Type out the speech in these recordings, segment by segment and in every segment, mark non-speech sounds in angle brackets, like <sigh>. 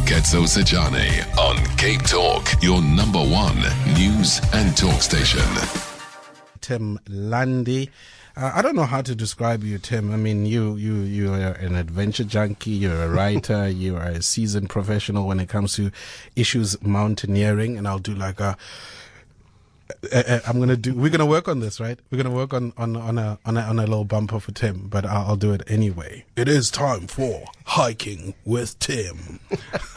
Ketso Sachane on Cape Talk, your number one news and talk station. Tim Lundy. Uh, I don't know how to describe you, Tim. I mean, you you you are an adventure junkie. You're a writer. <laughs> you are a seasoned professional when it comes to issues mountaineering. And I'll do like a. Uh, uh, I'm gonna do. We're gonna work on this, right? We're gonna work on on on a on a, on a little bumper for Tim, but I'll, I'll do it anyway. It is time for hiking with Tim. <laughs>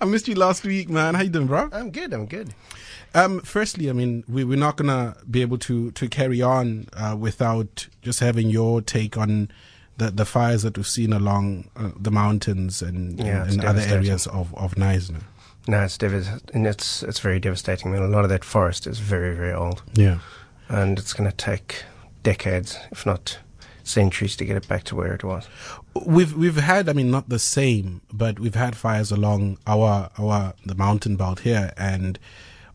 I missed you last week, man. How you doing, bro? I'm good. I'm good. Um, firstly, I mean, we, we're not gonna be able to to carry on uh, without just having your take on the the fires that we've seen along uh, the mountains and, Yeah, and, and other areas of of Knysna. No, it's devastating. And it's it's very devastating. I mean, a lot of that forest is very very old, Yeah. and it's going to take decades, if not centuries, to get it back to where it was. We've we've had, I mean, not the same, but we've had fires along our our the mountain belt here. And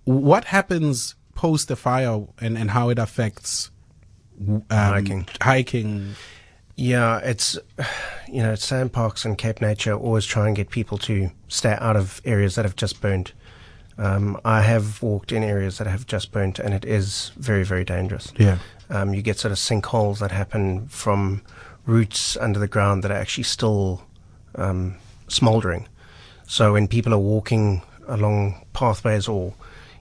what happens post the fire, and and how it affects um, Hiking. hiking. Yeah, it's you know, SANParks and Cape Nature always try and get people to stay out of areas that have just burned. Um, I have walked in areas that have just burnt, and it is very very dangerous. Yeah. Um, you get sort of sinkholes that happen from roots under the ground that are actually still um, smouldering. So when people are walking along pathways, or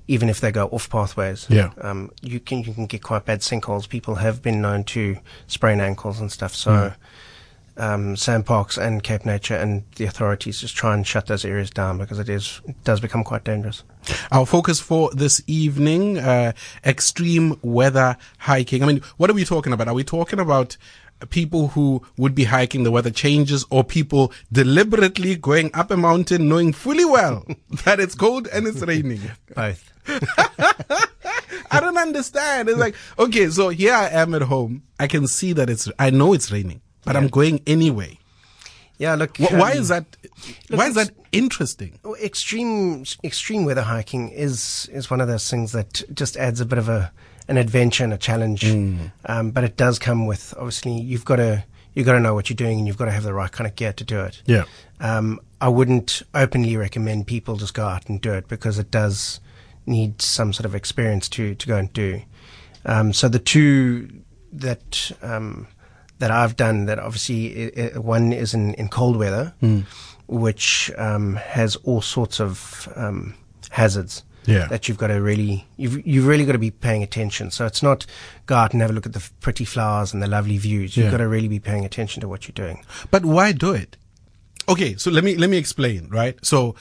even if they go off pathways, Yeah. um, you can you can get quite bad sinkholes. People have been known to sprain ankles and stuff. So. Um, SANParks and Cape Nature and the authorities just try and shut those areas down because it is it does become quite dangerous. Our focus for this evening, uh, extreme weather hiking. I mean, what are we talking about? Are we talking about people who would be hiking the weather changes or people deliberately going up a mountain knowing fully well <laughs> that it's cold and it's raining? Both. <laughs> I don't understand. It's like, okay, so here I am at home. I can see that it's, I know it's raining, but I'm going anyway. Yeah, look. Why um, is that, look, why is that interesting? Extreme extreme weather hiking is is one of those things that just adds a bit of a an adventure and a challenge. Mm. Um, but it does come with obviously you've got to you've got to know what you're doing and you've got to have the right kind of gear to do it. Yeah. Um, I wouldn't openly recommend people just go out and do it because it does need some sort of experience to to go and do. Um, so the two that um, that I've done that obviously i- i- one is in, in cold weather, which um, has all sorts of um, hazards. Yeah. That you've got to really, you've you've really got to be paying attention. So it's not go out and have a look at the pretty flowers and the lovely views. You've Yeah. got to really be paying attention to what you're doing. But why do it? Okay, so let me let me explain, right? So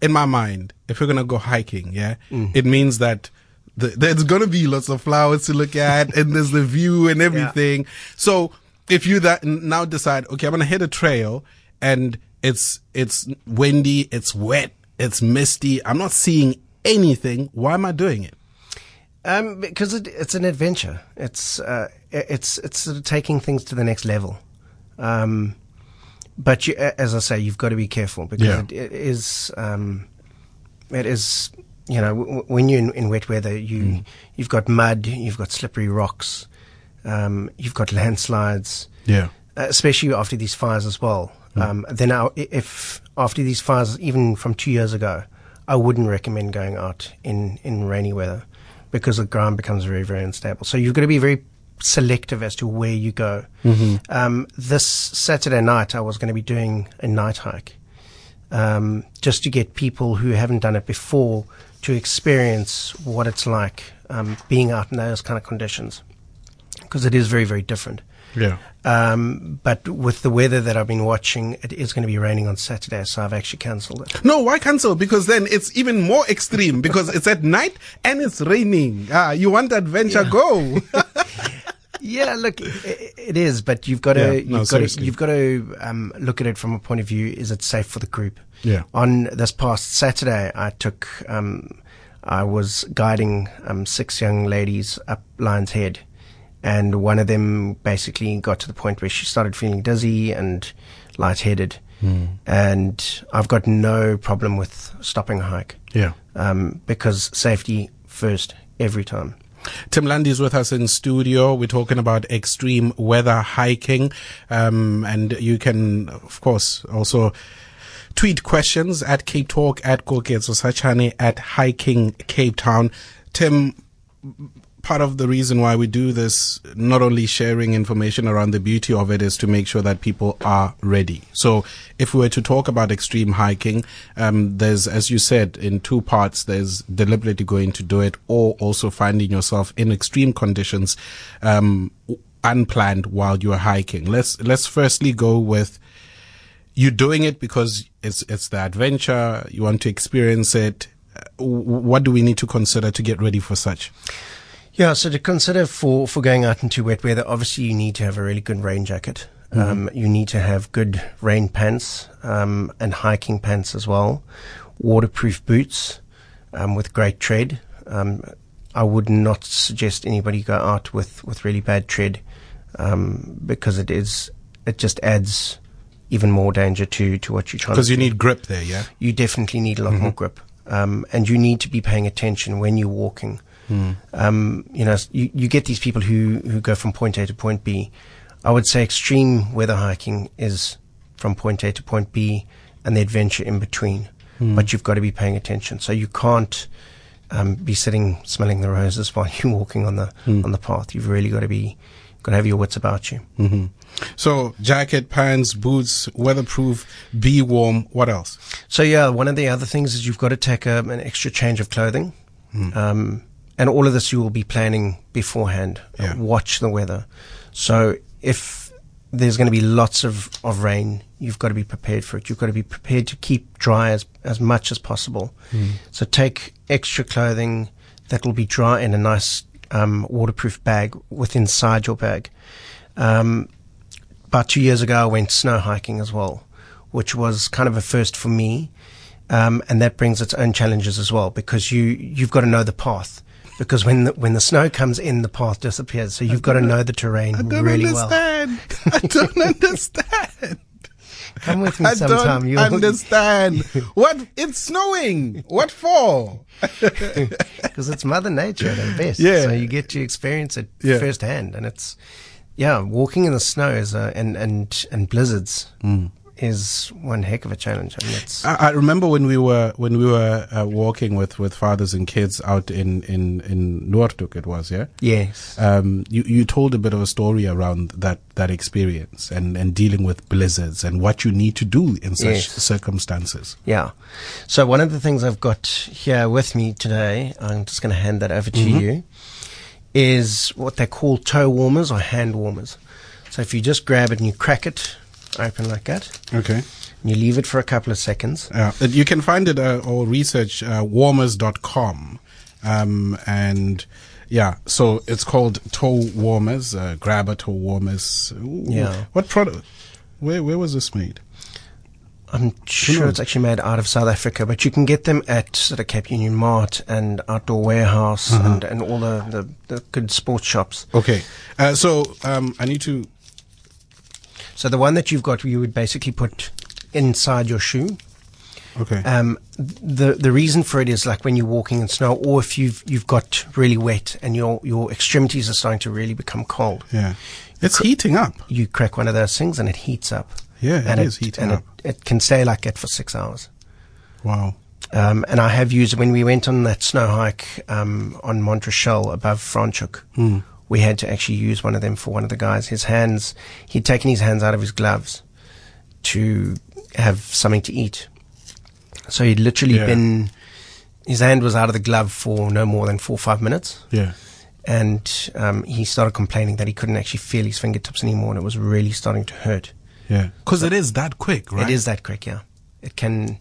in my mind, if we're gonna go hiking, yeah, mm. it means that the, there's gonna be lots of flowers to look at, and there's the view and everything. So if you that now decide, okay, I'm gonna hit a trail, and it's it's windy, it's wet, it's misty, I'm not seeing anything. Why am I doing it? Um, because it, it's an adventure. It's uh, it's it's sort of taking things to the next level. Um, but you, as I say, you've got to be careful because Yeah. it, it is um, it is you know w- when you're in, in wet weather, you you've got mud, you've got slippery rocks, um, you've got landslides Yeah, uh, especially after these fires as well. Um, then if after these fires, even from two years ago, I wouldn't recommend going out in, in rainy weather because the ground becomes very, very unstable. So you've got to be very selective as to where you go. Um, this Saturday night, I was going to be doing a night hike um, just to get people who haven't done it before to experience what it's like um, being out in those kind of conditions because it is very, very different. Yeah. Um, but with the weather that I've been watching, it is going to be raining on Saturday, so I've actually cancelled it. No, why cancel? Because then it's even more extreme because it's at night and it's raining. Ah, you want adventure? Go. <laughs> Yeah, look, i it is, but you've got to Yeah, you've no, got to you've got to um, look at it from a point of view: is it safe for the group? Yeah. On this past Saturday, I took um, I was guiding um, six young ladies up Lion's Head, and one of them basically got to the point where she started feeling dizzy and lightheaded, and I've got no problem with stopping a hike. Yeah. um, because safety first every time. Tim Lundy is with us in studio. We're talking about extreme weather hiking. Um, and you can, of course, also tweet questions at Cape Talk, at Koketso Sachane, at Hiking Cape Town. Tim, part of the reason why we do this, not only sharing information around the beauty of it, is to make sure that people are ready. So, if we were to talk about extreme hiking, um, there's, as you said, in two parts. There's deliberately going to do it, or also finding yourself in extreme conditions, um, unplanned while you are hiking. Let's let's firstly go with you doing it because it's it's the adventure. You want to experience it. Uh, What do we need to consider to get ready for such? Yeah, so to consider for, for going out into wet weather, obviously you need to have a really good rain jacket. Um, you need to have good rain pants um, and hiking pants as well, waterproof boots um, with great tread. Um, I would not suggest anybody go out with, with really bad tread um, because it is it just adds even more danger to, to what you're trying to Because you need grip there, yeah. you definitely need a lot more grip. Um, and you need to be paying attention when you're walking. Um, you know, you, you get these people who, who go from point A to point B. I would say extreme weather hiking is from point A to point B and the adventure in between. But you've got to be paying attention. So you can't um, be sitting smelling the roses <laughs> while you're walking on the on the path. You've really got to be got to have your wits about you. hmm So jacket, pants, boots, weatherproof, be warm. What else? So yeah, one of the other things is you've got to take um, an extra change of clothing, um, and all of this you will be planning beforehand. Yeah. Watch the weather. So if there's going to be lots of, of rain, you've got to be prepared for it. You've got to be prepared to keep dry as as much as possible. So take extra clothing that will be dry in a nice um, waterproof bag with inside your bag. Um, about two years ago, I went snow hiking as well, which was kind of a first for me. Um, and that brings its own challenges as well because you, you've got to know the path. Because when the, when the snow comes in, the path disappears. So you've got to know the terrain I don't really well. understand. I <laughs> don't understand. Come with me I sometime. don't You'll, understand. <laughs> what? It's snowing. What for? <laughs> because it's Mother Nature at her best. Yeah. So you get to experience it Yeah. firsthand, and it's yeah, walking in the snow is a, and and and blizzards Mm. Is one heck of a challenge. I mean, it's I, I remember when we were when we were uh, walking with, with fathers and kids out in in in Noordhoek. It was yeah. yes, Um, you you told a bit of a story around that that experience and and dealing with blizzards and what you need to do in such Yes. circumstances. yeah. So one of the things I've got here with me today, I'm just going to hand that over to Mm-hmm. you, is what they call toe warmers or hand warmers. So if you just grab it and you crack it open like that, Okay. and you leave it for a couple of seconds. Uh, you can find it uh, or research uh, warmers.com. Um, and yeah, so it's called toe warmers, uh, grabber toe warmers. Ooh, Yeah. What product? Where, where was this made? I'm sure it's actually made out of South Africa, but you can get them at sort of Cape Union Mart and Outdoor Warehouse Uh-huh. and, and all the, the, the good sports shops. Okay. Uh, so um, I need to. So the one that you've got, you would basically put inside your shoe. Okay. Um, the the reason for it is like when you're walking in snow, or if you've you've got really wet and your your extremities are starting to really become cold. yeah. It's heating up. You crack one of those things and it heats up. Yeah, it and heating and up. It, it can stay like that for six hours. Wow. Um, and I have used it when we went on that snow hike um, on Mont Rochelle above Franschhoek. Mm. We had to actually use one of them for one of the guys. His hands, he'd taken his hands out of his gloves to have something to eat. So he'd literally Yeah. been, his hand was out of the glove for no more than four or five minutes. Yeah. And um, he started complaining that he couldn't actually feel his fingertips anymore and it was really starting to hurt. Yeah. Because it is that quick, right? It is that quick, yeah. It can.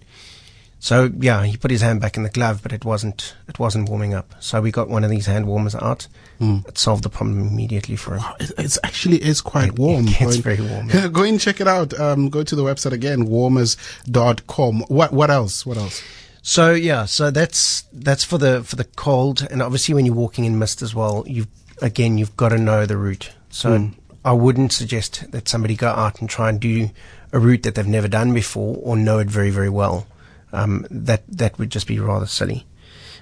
So yeah, he put his hand back in the glove, but it wasn't. It wasn't warming up. So we got one of these hand warmers out. It solved the problem immediately for him. Wow, it it's actually is quite It- warm. it gets Go in- very warm, Yeah, <laughs> go and check it out. Um, go to the website again, warmers.com. What what else? What else? So yeah, so that's that's for the for the cold, and obviously when you're walking in mist as well, you again you've got to know the route. So I wouldn't suggest that somebody go out and try and do a route that they've never done before or know it very very well. Um, that that would just be rather silly,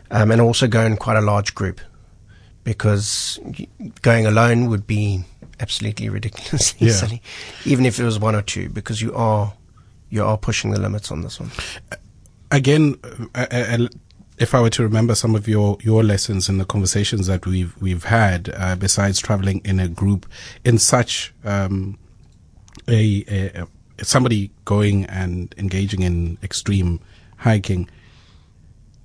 um, and also go in quite a large group because going alone would be absolutely ridiculously <laughs> Yeah. silly, even if it was one or two, because you are you are pushing the limits on this one. Again, uh, uh, uh, if I were to remember some of your, your lessons in the conversations that we've we've had, uh, besides traveling in a group in such um, a, a, a somebody going and engaging in extreme hiking,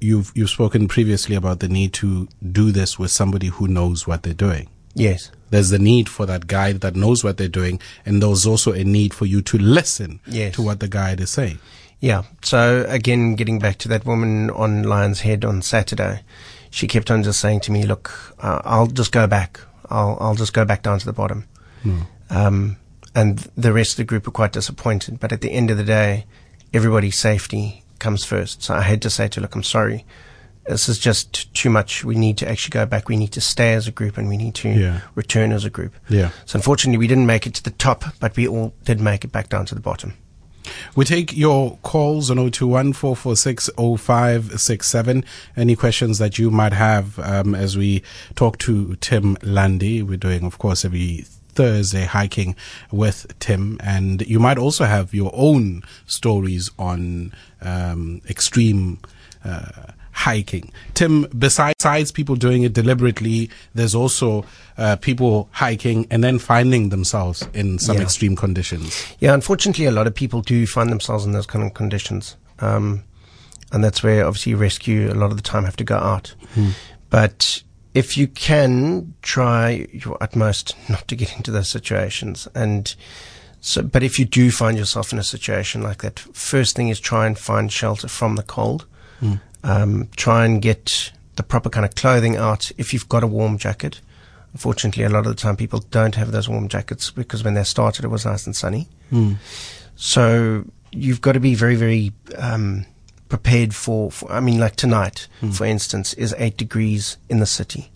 you've you've spoken previously about the need to do this with somebody who knows what they're doing. Yes. There's the need for that guide that knows what they're doing, and there's also a need for you to listen Yes. to what the guide is saying. Yeah. So again, getting back to that woman on Lion's Head on Saturday, she kept on just saying to me, "Look, uh, I'll just go back. I'll I'll just go back down to the bottom." Um, and the rest of the group were quite disappointed. But at the end of the day, everybody's safety comes first. So I had to say to "Look, I'm sorry. This is just too much. We need to actually go back. We need to stay as a group, and we need to Yeah. return as a group." Yeah. So unfortunately, we didn't make it to the top, but we all did make it back down to the bottom. We take your calls on 021 446 0567. Any questions that you might have um, as we talk to Tim Lundy. We're doing, of course, every Thursday hiking with Tim. And you might also have your own stories on um, extreme. Uh, hiking. Tim, besides people doing it deliberately, there's also uh, people hiking and then finding themselves in some Yeah. extreme conditions. Yeah, unfortunately, a lot of people do find themselves in those kind of conditions. Um, and that's where obviously rescue a lot of the time have to go out. But if you can try your utmost not to get into those situations and so, but if you do find yourself in a situation like that, first thing is try and find shelter from the cold. Um, try and get the proper kind of clothing out if you've got a warm jacket. Unfortunately, a lot of the time people don't have those warm jackets because when they started it was nice and sunny. So you've got to be very, very um, prepared for, for. I mean, like tonight, for instance, is eight degrees in the city.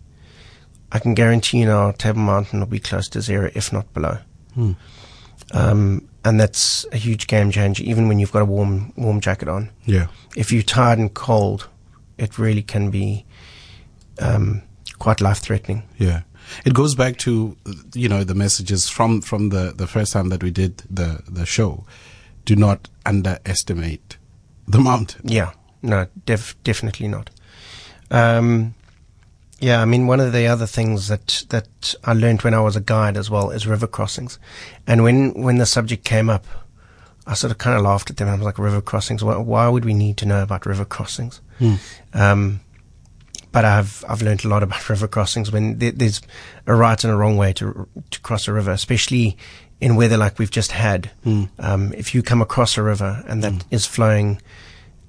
I can guarantee you now, Table Mountain will be close to zero, if not below. Um, and that's a huge game changer, even when you've got a warm, warm jacket on. Yeah. If you're tired and cold, it really can be um, quite life threatening. Yeah. It goes back to you know the messages from from the the first time that we did the the show. Do not underestimate the mountain. Yeah, no, def- definitely not. Um, yeah, I mean, one of the other things that that I learned when I was a guide as well is river crossings, and when when the subject came up, I sort of kind of laughed at them. I was like, river crossings. Why, why would we need to know about river crossings? Um, but I've I've learned a lot about <laughs> river crossings. When there, there's a right and a wrong way to to cross a river, especially in weather like we've just had. Hmm. Um, if you come across a river and that hmm. is flowing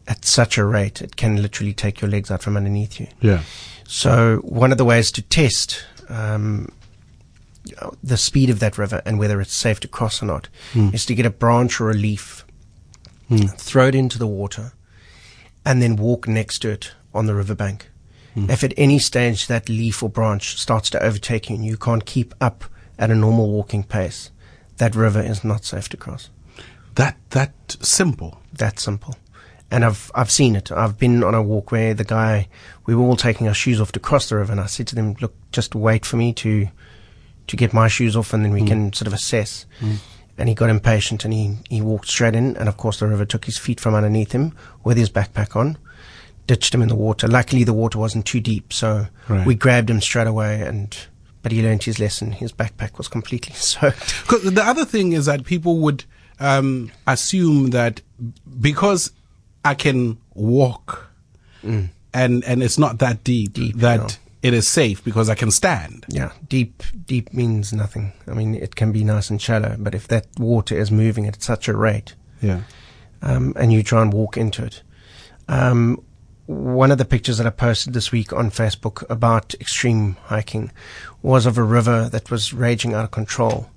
at such a rate, it can literally take your legs out from underneath you. Yeah. So one of the ways to test um, the speed of that river and whether it's safe to cross or not hmm. is to get a branch or a leaf, throw it into the water, and then walk next to it on the riverbank. If at any stage that leaf or branch starts to overtake you and you can't keep up at a normal walking pace, that river is not safe to cross. That that simple. That simple. And I've I've seen it. I've been on a walk where the guy we were all taking our shoes off to cross the river and I said to them, Look, just wait for me to to get my shoes off and then we mm. can sort of assess. Mm. And he got impatient and he, he walked straight in and of course the river took his feet from underneath him with his backpack on, ditched him in the water. Luckily the water wasn't too deep, so Right. we grabbed him straight away and but he learned his lesson. His backpack was completely <laughs> soaked. 'Cause the other thing is that people would um, assume that because I can walk and and it's not that deep, Deep, that no. it is safe because I can stand. Yeah, deep, deep means nothing. I mean, it can be nice and shallow, but if that water is moving at such a rate, Yeah. um, and you try and walk into it, um, one of the pictures that I posted this week on Facebook about extreme hiking was of a river that was raging out of control.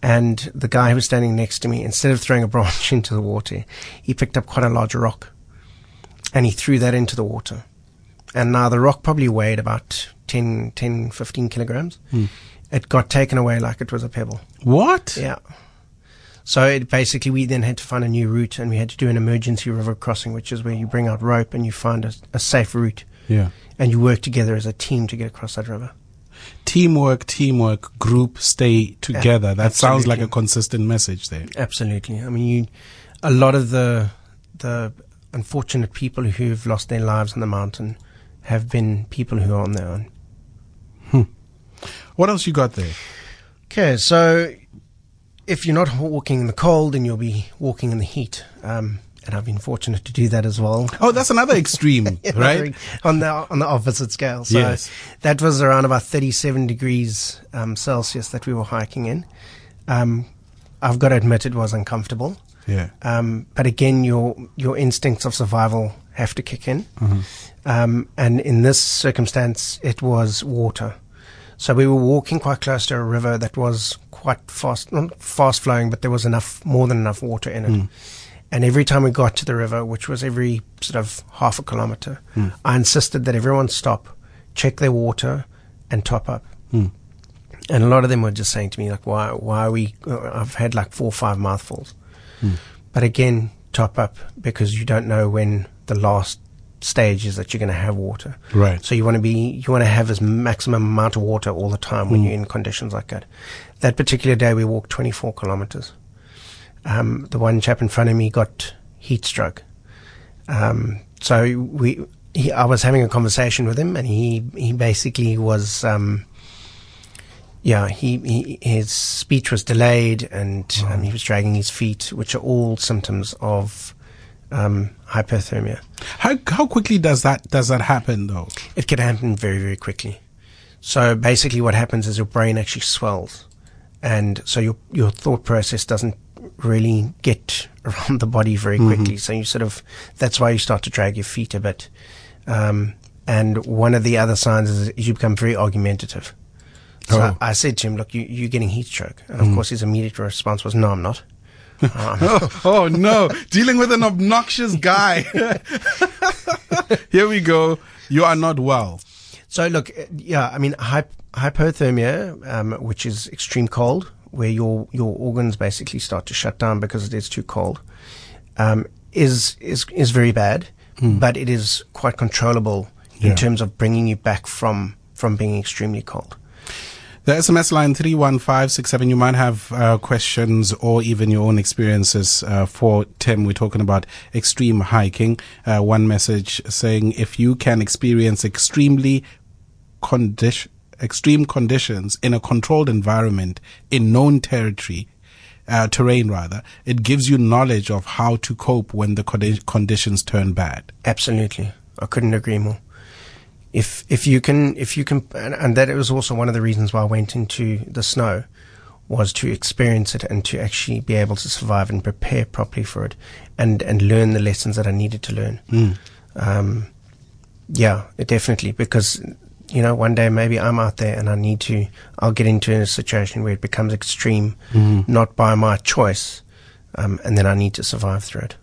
And the guy who was standing next to me, instead of throwing a branch <laughs> into the water, he picked up quite a large rock and he threw that into the water. And now the rock probably weighed about 10, 10 15 kilograms. Hmm. It got taken away like it was a pebble. What? Yeah. So it basically, we then had to find a new route, and we had to do an emergency river crossing, which is where you bring out rope and you find a, a safe route, Yeah. and you work together as a team to get across that river. Teamwork, teamwork, group, stay together. That sounds like a consistent message there. Absolutely. I mean, you. a lot of the the unfortunate people who've lost their lives on the mountain have been people who are on their own. Hmm. What else you got there? Okay, so if you're not walking in the cold, then you'll be walking in the heat. Um, and I've been fortunate to do that as well. Oh, that's another extreme, <laughs> right? On the on the opposite scale. So Yes. that was around about 37 degrees um, Celsius that we were hiking in. Um, I've got to admit it was uncomfortable. Yeah. Um, but again, your your instincts of survival have to kick in. Um, and in this circumstance, it was water. So we were walking quite close to a river that was quite fast, not fast flowing, but there was enough, more than enough water in it. Hmm. And every time we got to the river, which was every sort of half a kilometer, hmm. I insisted that everyone stop, check their water, and top up. Hmm. And a lot of them were just saying to me, like, why, why are we, uh, I've had like four or five mouthfuls. But again, top up because you don't know when the last stage is that you're going to have water. Right. So you want to be, you want to have as maximum amount of water all the time when you're in conditions like that. That particular day, we walked 24 kilometers. Um, the one chap in front of me got heat stroke. Um, so we, he, I was having a conversation with him, and he he basically was, um, yeah, he, he his speech was delayed, and um, he was dragging his feet, which are all symptoms of um, hypothermia. How how quickly does that does that happen though? It can happen very, very quickly. So basically, what happens is your brain actually swells, and so your your thought process doesn't really get <laughs> around the body very quickly. So you sort of that's why you start to drag your feet a bit. Um, and one of the other signs is, you become very argumentative. So Oh. I, I said to him, "Look, you, you're getting heat stroke," and of course his immediate response was, "No, I'm not." Um, <laughs> Oh, oh no, dealing with an obnoxious guy. <laughs> Here we go. You are not well. So look, uh, yeah, I mean, hyp- hypothermia, um, which is extreme cold, where your your organs basically start to shut down because it is too cold, um, is is is very bad, but it is quite controllable in terms of bringing you back from from being extremely cold. The SMS line 31567, you might have uh, questions or even your own experiences uh, for Tim. We're talking about extreme hiking. Uh, one message saying if you can experience extremely condition, extreme conditions in a controlled environment in known territory, uh, terrain rather, it gives you knowledge of how to cope when the condi- conditions turn bad. Absolutely, I couldn't agree more. If if you can if you can, and, and that was also one of the reasons why I went into the snow, was to experience it and to actually be able to survive and prepare properly for it, and and learn the lessons that I needed to learn. Um, yeah, definitely because you know one day maybe I'm out there and I need to I'll get into a situation where it becomes extreme, not by my choice, um, and then I need to survive through it.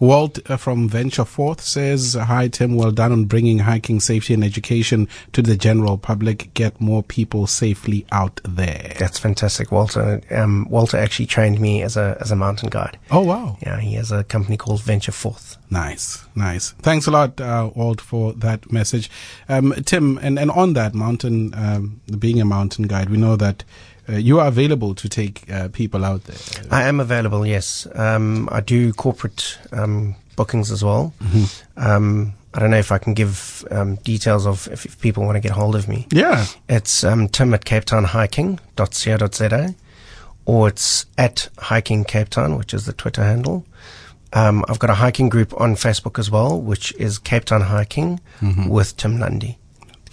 Walt uh, from Venture Forth says, Hi, Tim. Well done on bringing hiking safety and education to the general public. Get more people safely out there. That's fantastic, Walter. Um, Walter actually trained me as a as a mountain guide. Oh, wow. Yeah, he has a company called Venture Forth. Nice, nice. Thanks a lot, uh, Walt, for that message. Um, Tim, and, and on that mountain, um, being a mountain guide, we know that uh, you are available to take uh, people out there. I am available. Yes, um, I do corporate um, bookings as well. Um, I don't know if I can give um, details of if, if people want to get hold of me. Yeah. It's um, tim at capetownhiking.co.za or it's at hiking Cape Town, which is the Twitter handle. Um, I've got a hiking group on Facebook as well, which is Cape Town Hiking with Tim Lundy.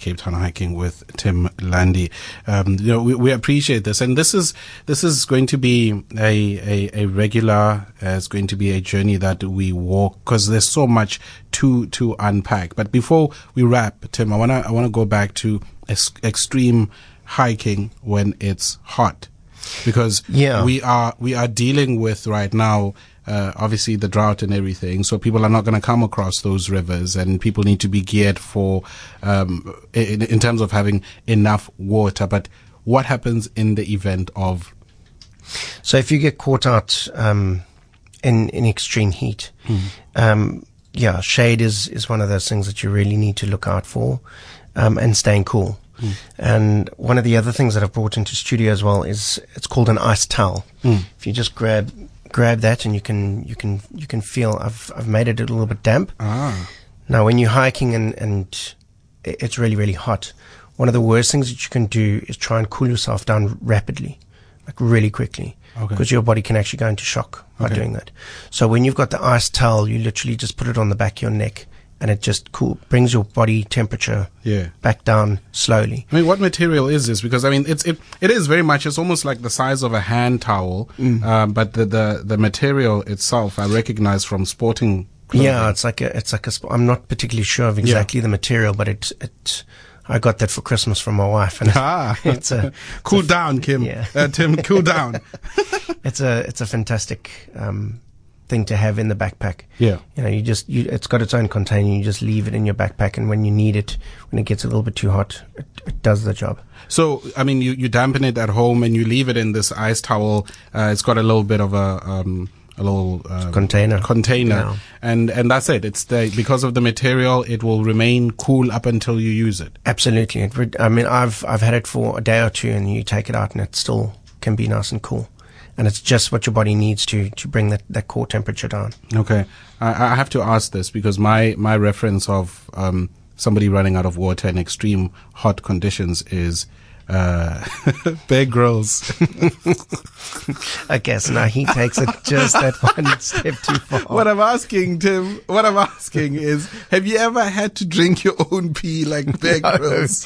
Cape Town hiking with Tim Lundy. Um, you know, we, we appreciate this, and this is this is going to be a a, a regular. Uh, it's going to be a journey that we walk because there's so much to to unpack. But before we wrap, Tim, I wanna I wanna go back to ex- extreme hiking when it's hot, because Yeah. we are we are dealing with right now uh, obviously the drought and everything. So people are not going to come across those rivers, and people need to be geared for um, in, in terms of having enough water. But what happens in the event of So if you get caught out um, in in extreme heat, um, yeah, shade is is one of those things that you really need to look out for, um, and staying cool. And one of the other things that I've brought into studio as well is it's called an ice towel. If you just grab grab that, and you can you can you can feel. I've I've made it a little bit damp. Ah. Now, when you're hiking and and it's really really hot, one of the worst things that you can do is try and cool yourself down rapidly, like really quickly, Okay. because your body can actually go into shock by Okay. doing that. So when you've got the ice towel, you literally just put it on the back of your neck, and it just cool brings your body temperature Yeah. back down slowly. I mean, what material is this? Because I mean, it's it, it is very much. It's almost like the size of a hand towel, Mm. um, but the, the the material itself, I recognize from sporting. clothing. Yeah, it's like a, it's like a. sp- I'm not particularly sure of exactly the material, but it, it. I got that for Christmas from my wife, and <laughs> Ah, it's a, <laughs> cool down, Kim. Yeah. Uh, Tim, cool down. <laughs> it's a, it's a fantastic um, thing to have in the backpack. Yeah. You know, you just, you, it's got its own container. You just leave it in your backpack, and when you need it, when it gets a little bit too hot, it, it does the job. So, I mean, you, you dampen it at home and you leave it in this ice towel. Uh, it's got a little bit of a, um, a little uh, Container. container, and and that's it. It's the because of the material, it will remain cool up until you use it. Absolutely. It, would- I mean, I've I've had it for a day or two, and you take it out, and it still can be nice and cool. And it's just what your body needs to to bring that, that core temperature down. Okay, I, I have to ask this because my my reference of um, somebody running out of water in extreme hot conditions is uh, <laughs> Bear Grylls. <laughs> I guess now he takes it just that <laughs> one step too far. what I'm asking, Tim, what I'm asking is, have you ever had to drink your own pee like Bear No. Grylls?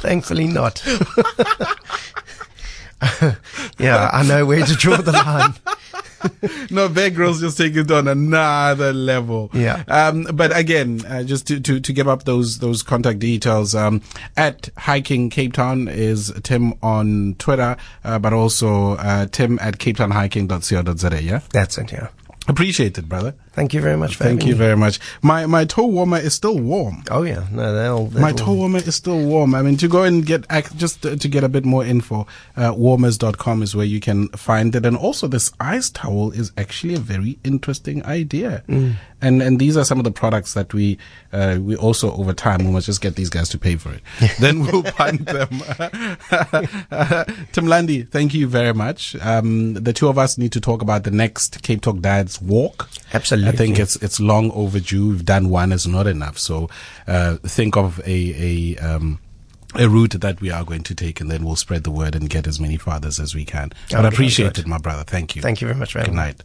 Thankfully not. <laughs> yeah, I know where to draw the line. <laughs> no, Bear Grylls just take it on another level. Yeah. Um, but again, uh, just to, to, to give up those, those contact details, um, at Hiking Cape Town is Tim on Twitter, uh, but also, uh, Tim at capetownhiking.co.za, yeah? That's it, yeah. Appreciate it, brother. Thank you very much for Thank you me. very much. My, my toe warmer is still warm. Oh yeah, no, they'll, they'll My toe warmer is still warm. I mean, to go and get just to, to get a bit more info, uh, warmers.com is where you can find it. And also, this ice towel is actually a very interesting idea. And and these are some of the products that we uh, we also over time we must just get these guys to pay for it. <laughs> then we'll fund them. <laughs> Tim Lundy, thank you very much. Um, the two of us need to talk about the next Cape Talk Dads walk. Absolutely. I think it's it's long overdue. We've done one is not enough. So uh, think of a a um, a route that we are going to take, and then we'll spread the word and get as many fathers as we can. But I appreciate it, my brother. Thank you. Thank you very much Good night.